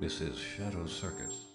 This is Shadow Circus.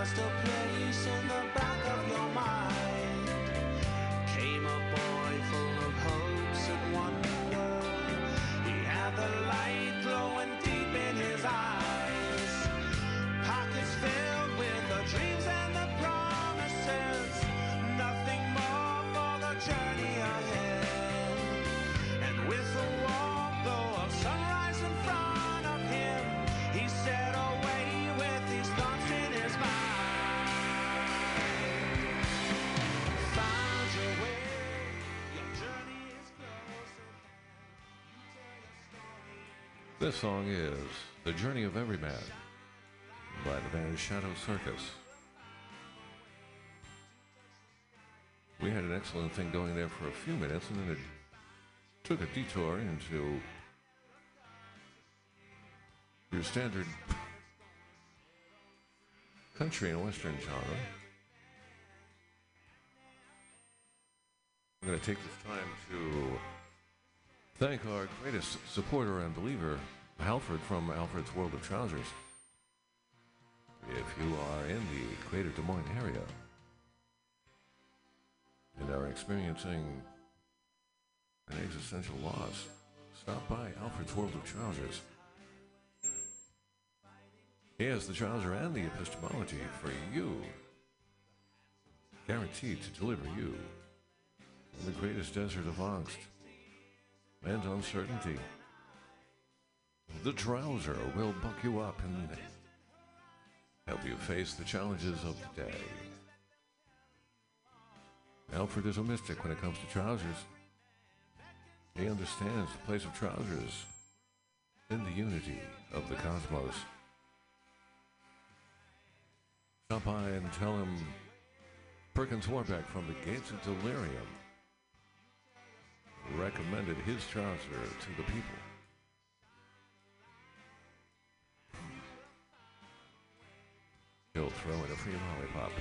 Just a place This song is The Journey of Every Man by the band Shadow Circus. We had an excellent thing going there for a few minutes and then it took a detour into your standard country and western genre. I'm going to take this time to thank our greatest supporter and believer, Alfred from Alfred's World of Trousers. If you are in the greater Des Moines area and are experiencing an existential loss, stop by Alfred's World of Trousers. He has the trouser and the epistemology for you, guaranteed to deliver you from the greatest desert of angst and uncertainty. The trouser will buck you up and help you face the challenges of the day. Alfred is a mystic when it comes to trousers. He understands the place of trousers in the unity of the cosmos. Stop by and tell him Perkins Warbeck from the Gates of Delirium recommended his trouser to the people. He'll throw in a free lollipop.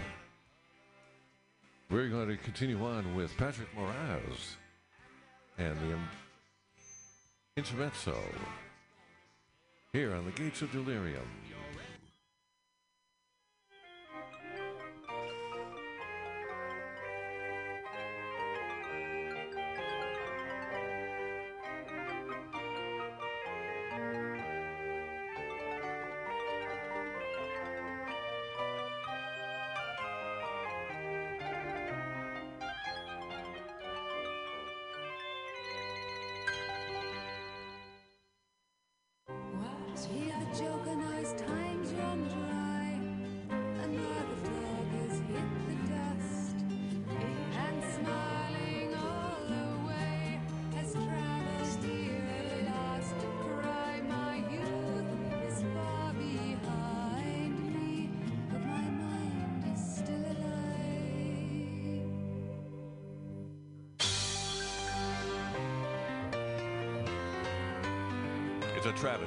We're going to continue on with Patrick Moraz and the intermezzo here on the Gates of Delirium.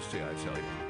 It's I tell you.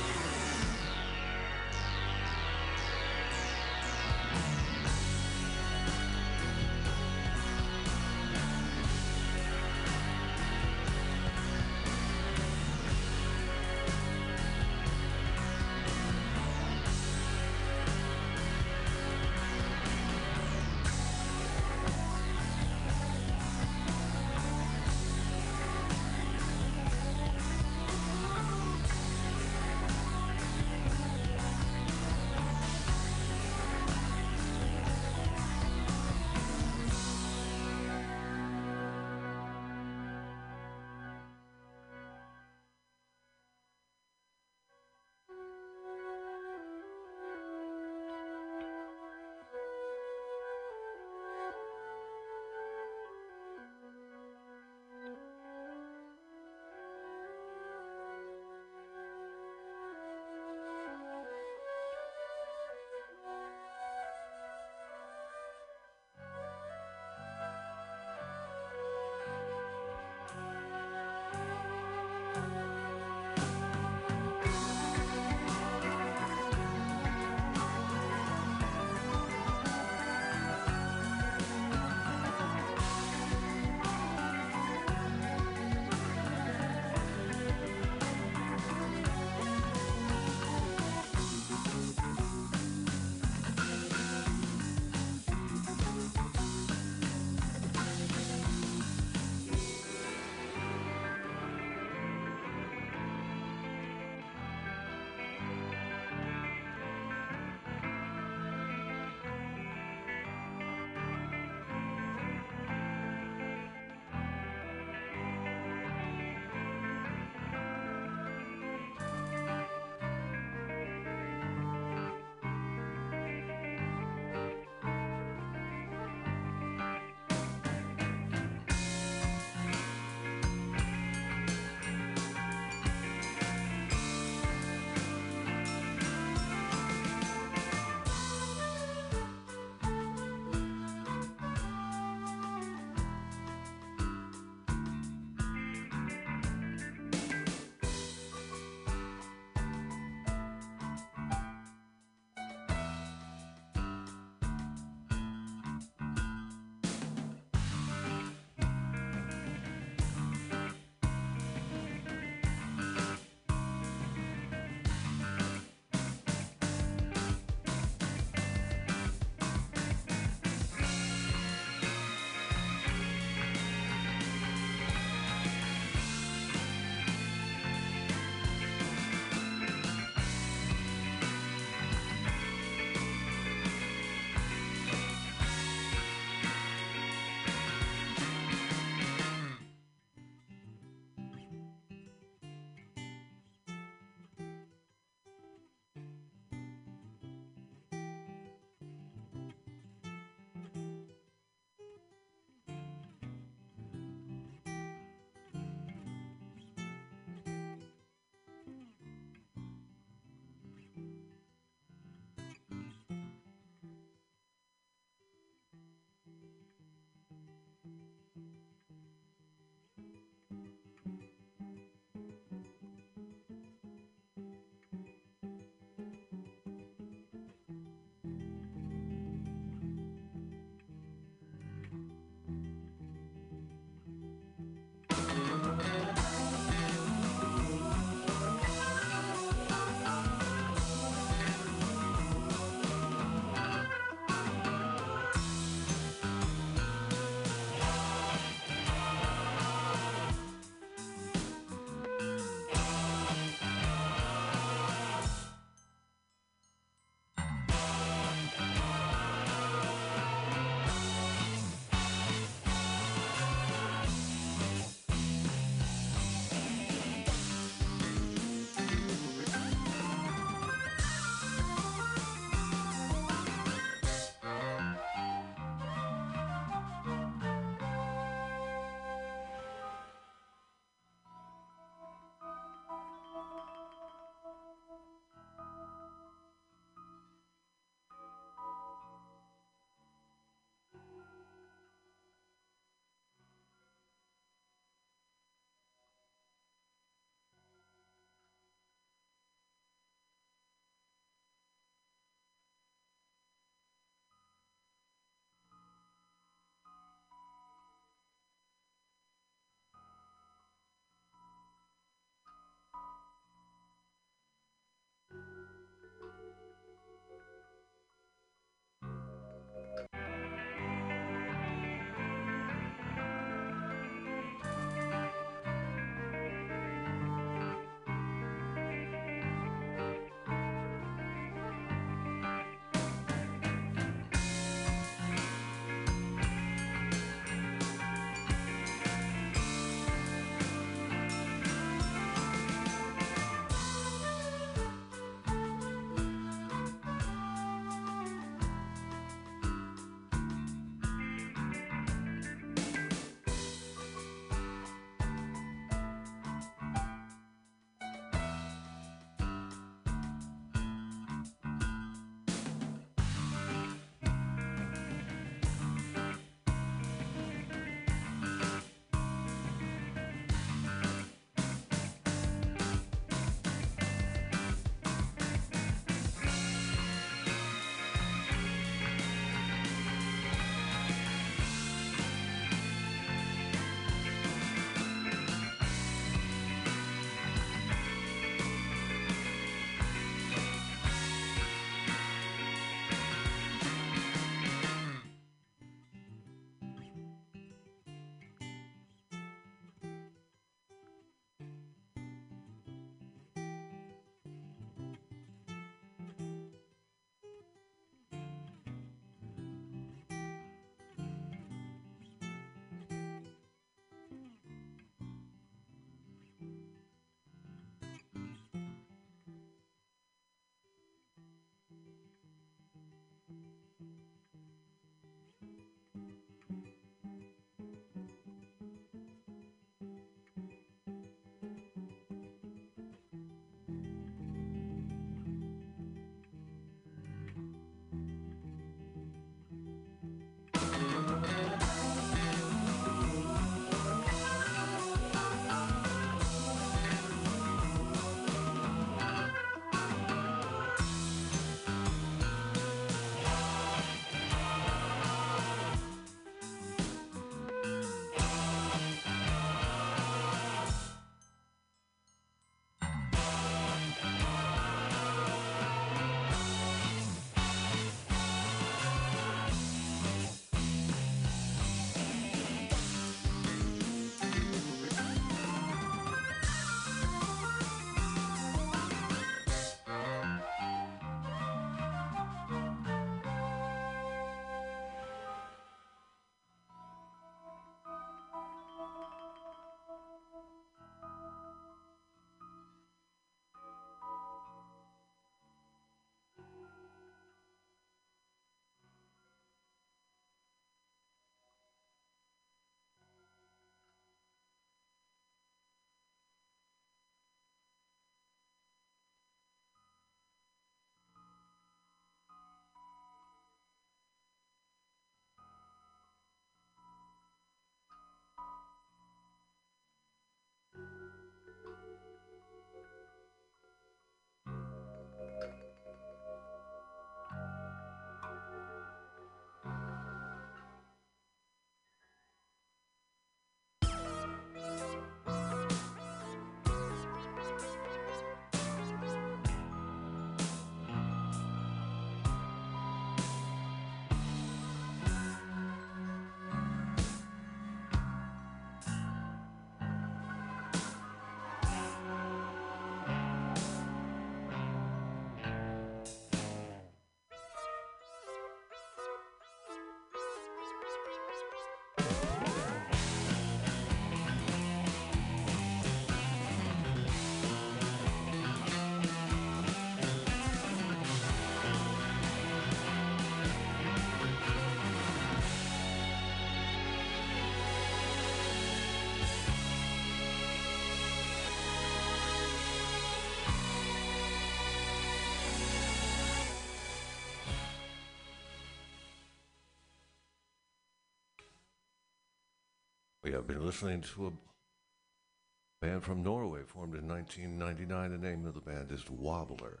We have been listening to a band from Norway formed in 1999. The name of the band is Wobbler.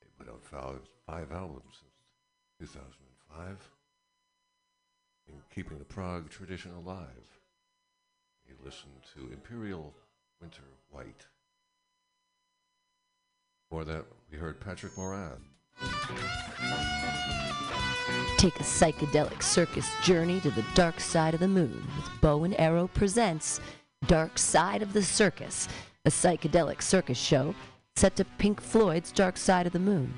They put out five, five albums since 2005, in keeping the prog tradition alive. You listen to Imperial Winter White. Before that, we heard Patrick Moran. Take a psychedelic circus journey to the dark side of the moon with Bow and Arrow presents Dark Side of the Circus, a psychedelic circus show set to Pink Floyd's Dark Side of the Moon.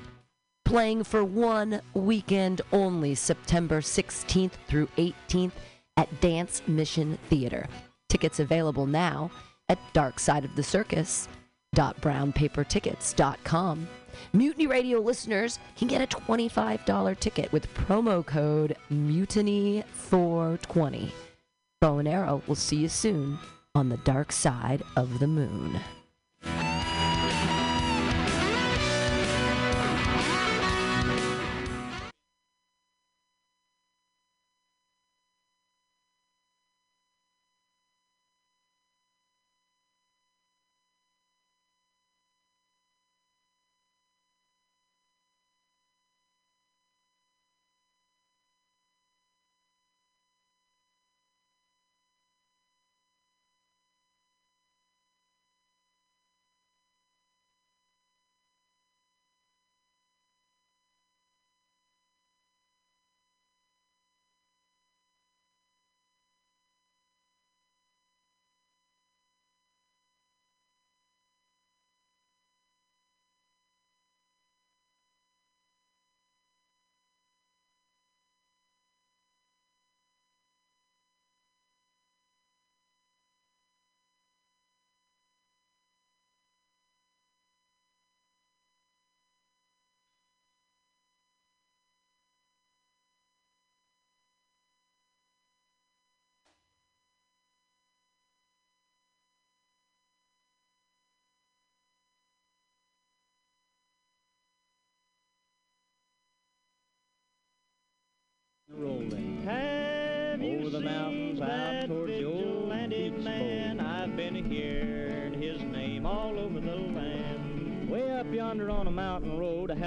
Playing for one weekend only, September 16th through 18th at Dance Mission Theater. Tickets available now at darksideofthecircus.brownpapertickets.com. Mutiny Radio listeners can get a $25 ticket with promo code MUTINY420. Bow and Arrow will see you soon on the dark side of the moon.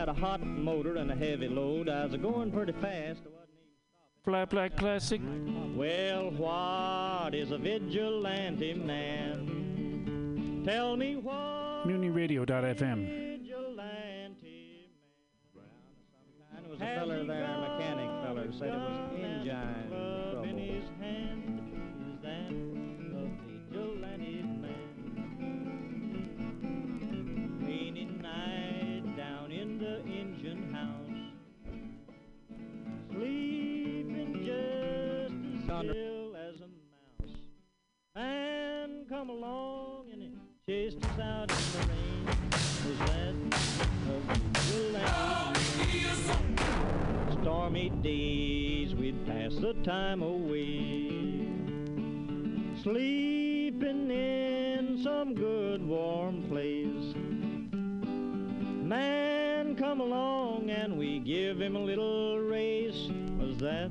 Had a hot motor and a heavy load. I was going pretty fast. Flat Black Classic. well, what is a vigilante man? Tell me what MutinyRadio.fm. vigilante man. There was a feller there, a mechanic feller, said it was engine just as a mouse. And come along and chased us out in the rain. Was that a vigilante? Stormy days we'd pass the time away. Sleeping in some good warm place. Man come along and we give him a little race. Was that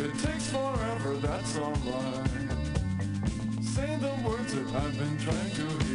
It takes forever, that's alright. Say the words that I've been trying to hear.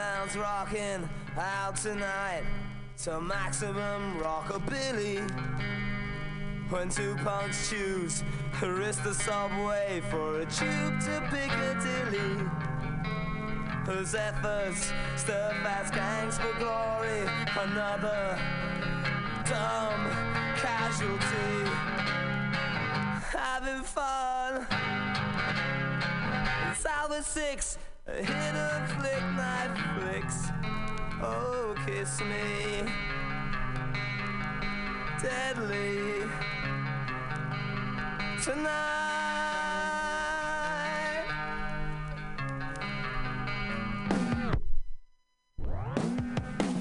Greyhounds rocking out tonight to maximum rockabilly. When two punks choose risk the subway for a tube to Piccadilly. Whose efforts stir fast gangs for glory. Another dumb casualty. Having fun. Salvage six, kiss me. Deadly. Tonight.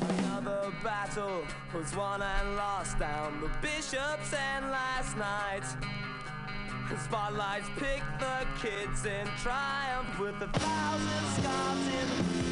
Another battle was won and lost down the bishop's end last night. The spotlights pick the kids in triumph with a thousand scars in,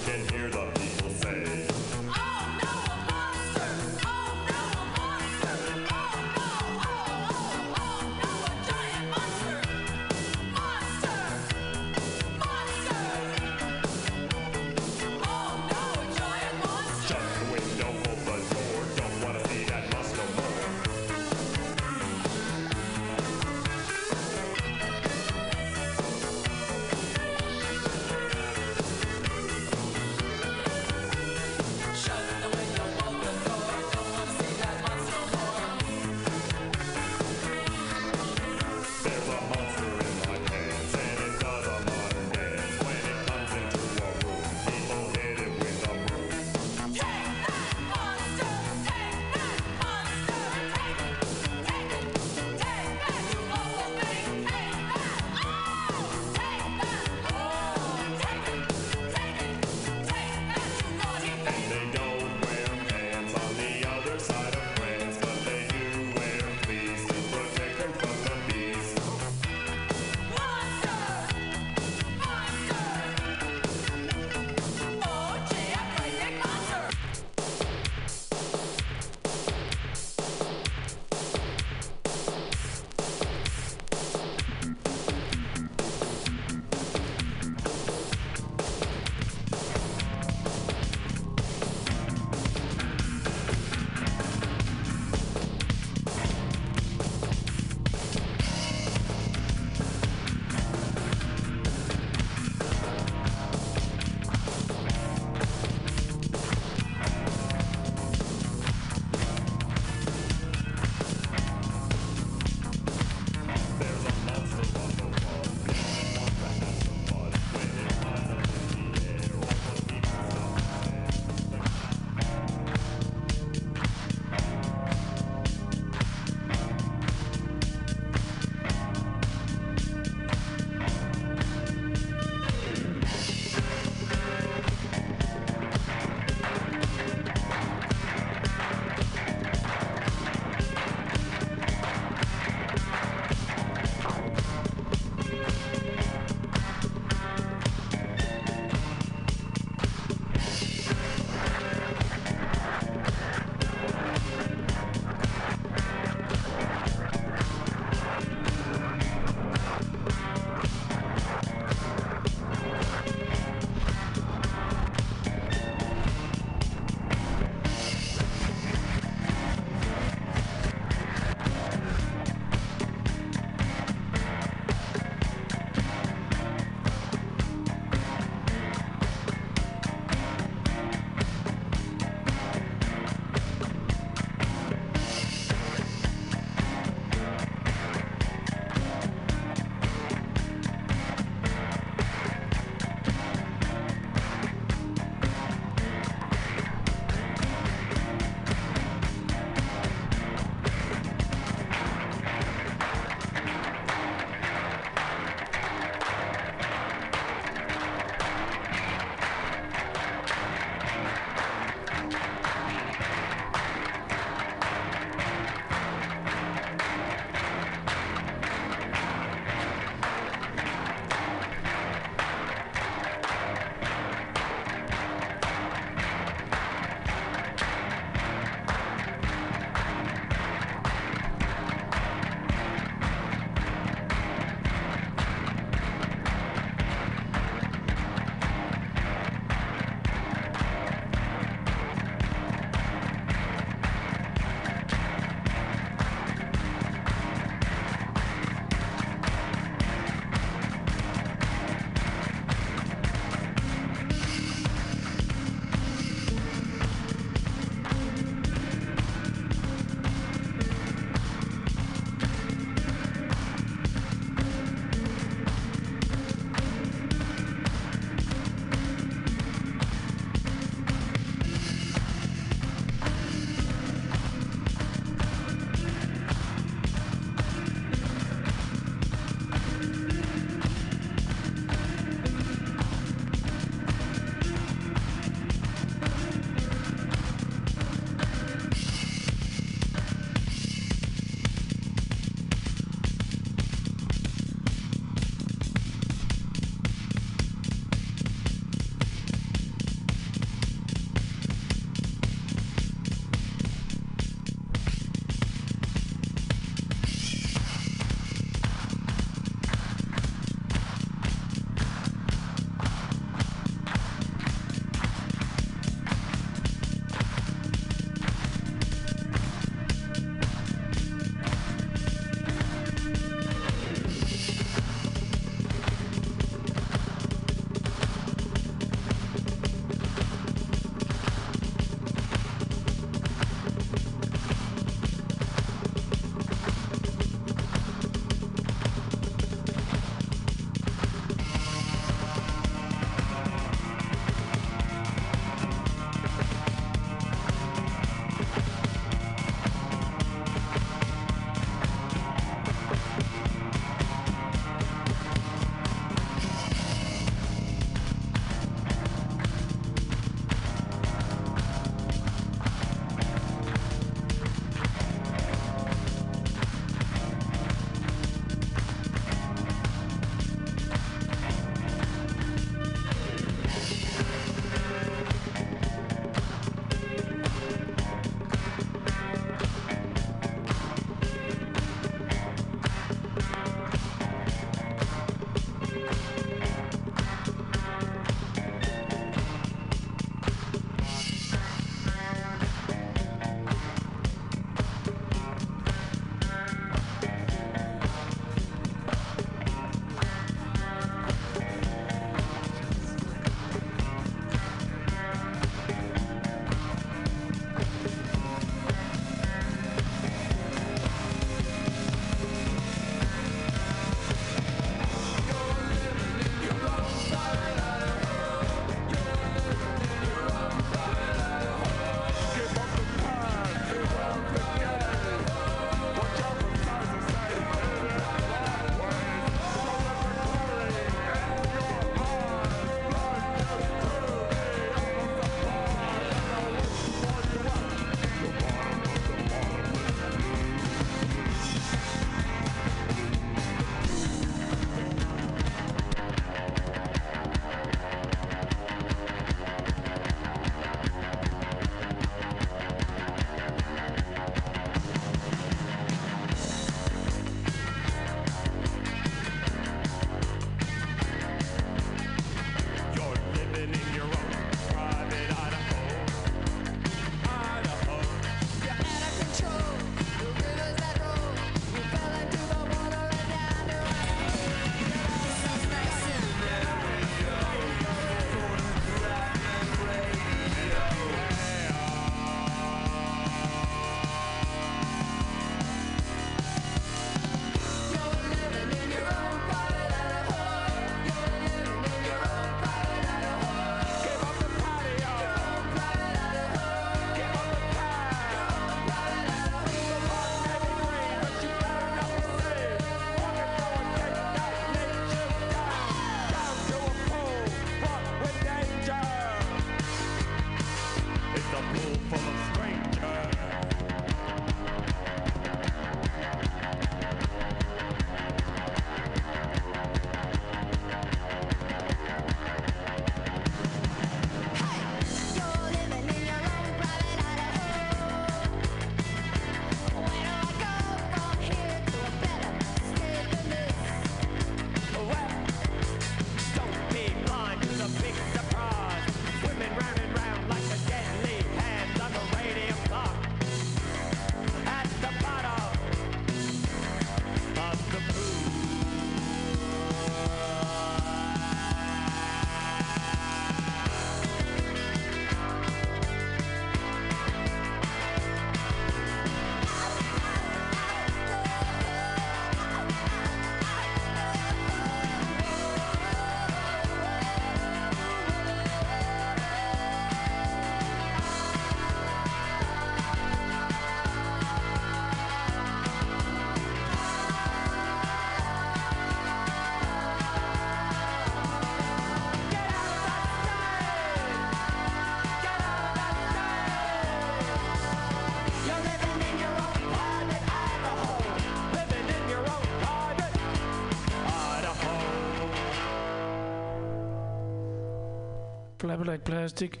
Like Plastic,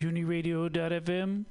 mutinyradio.fm.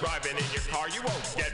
driving in your car, you won't get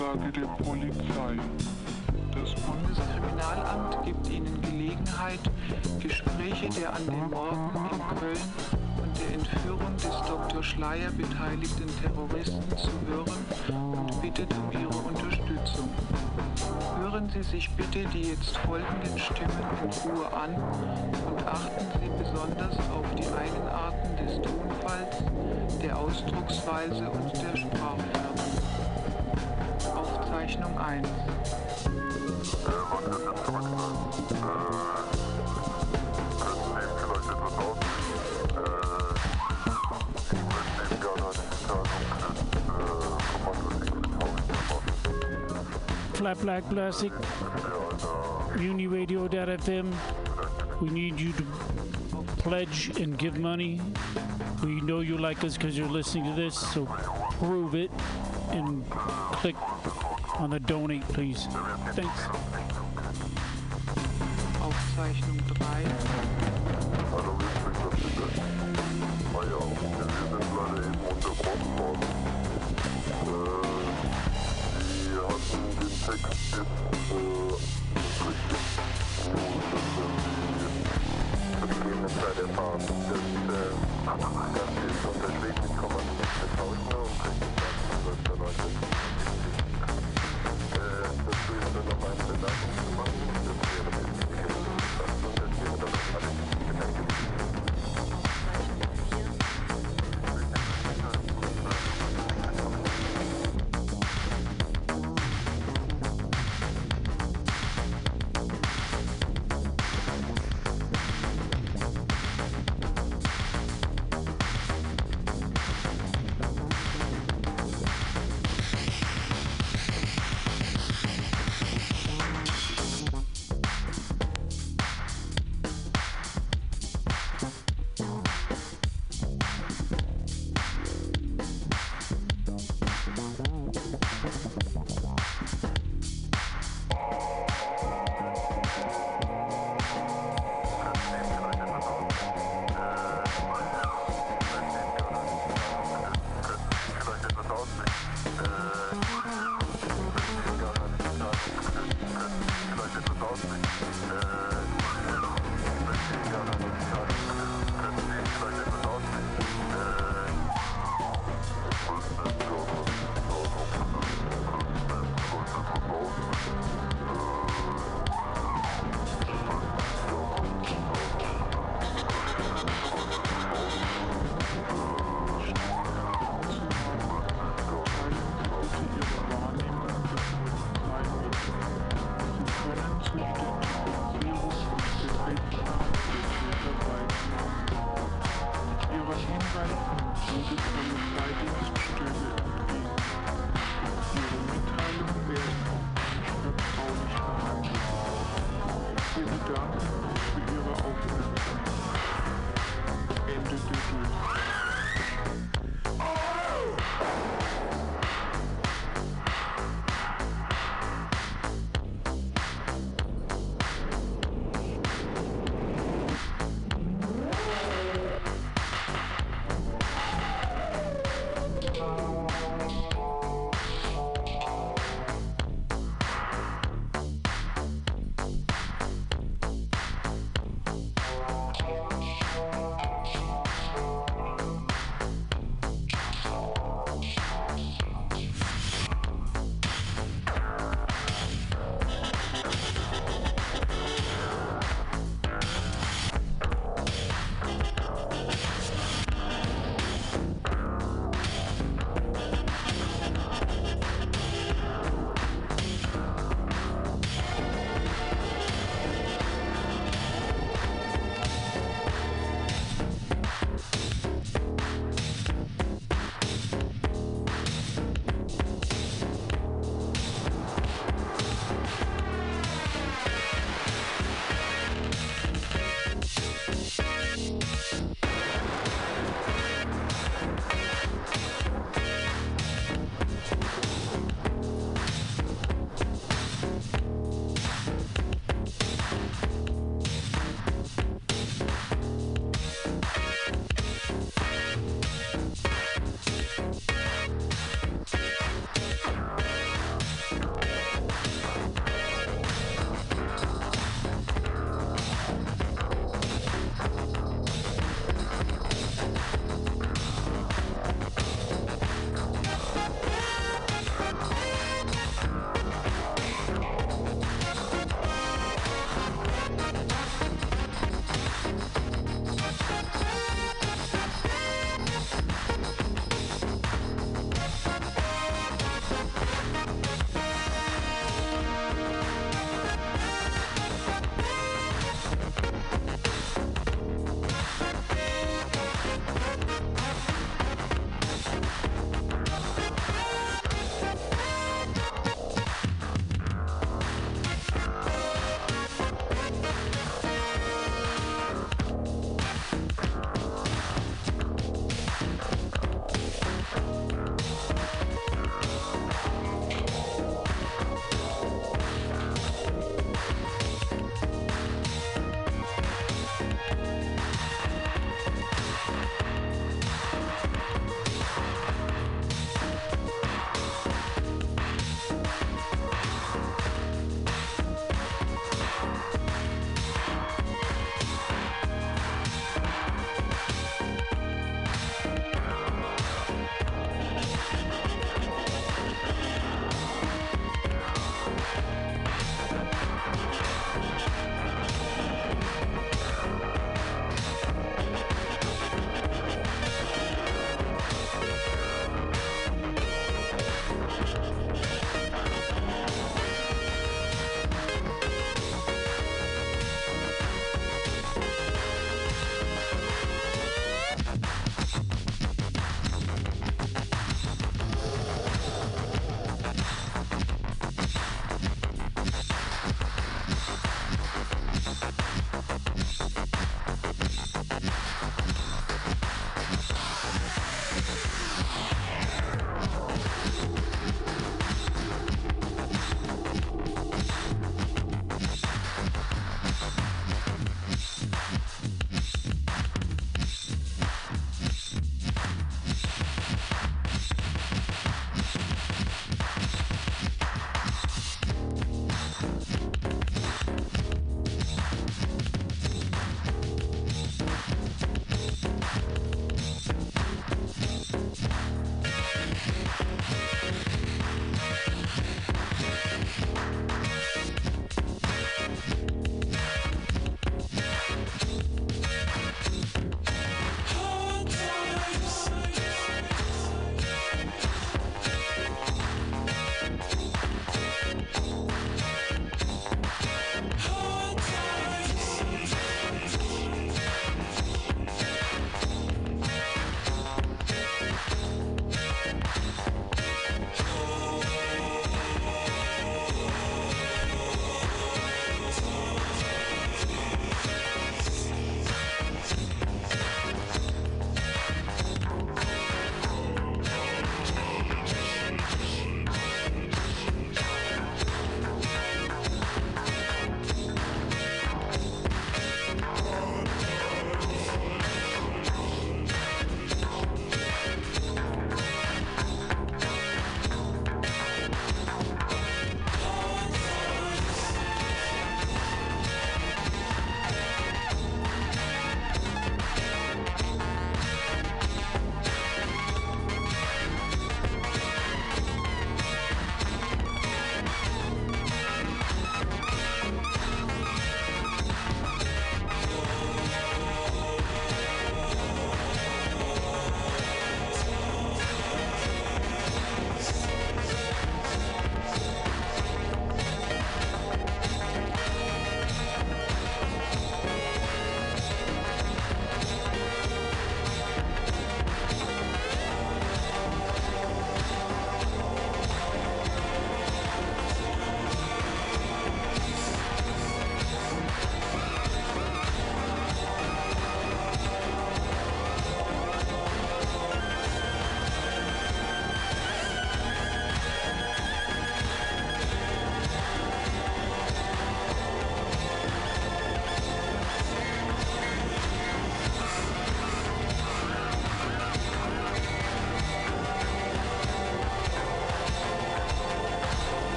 Sonderdurchsage der Polizei. Das Bundeskriminalamt gibt Ihnen Gelegenheit, Gespräche der an den Morden in Köln und der Entführung des Dr. Schleier beteiligten Terroristen zu hören und bittet um Ihre Unterstützung. Hören Sie sich bitte die jetzt folgenden Stimmen in Ruhe an und achten Sie besonders auf die Eigenarten des Tonfalls, der Ausdrucksweise und der 1. Flat Black Plastic, mutinyradio.fm. We need you to pledge and give money. We know you like us because you're listening to this, so prove it and click on the donate, please. Thanks. Aufzeichnung 3. Ihre Mitteilungen werden vertraulich behandelt. Wir bedanken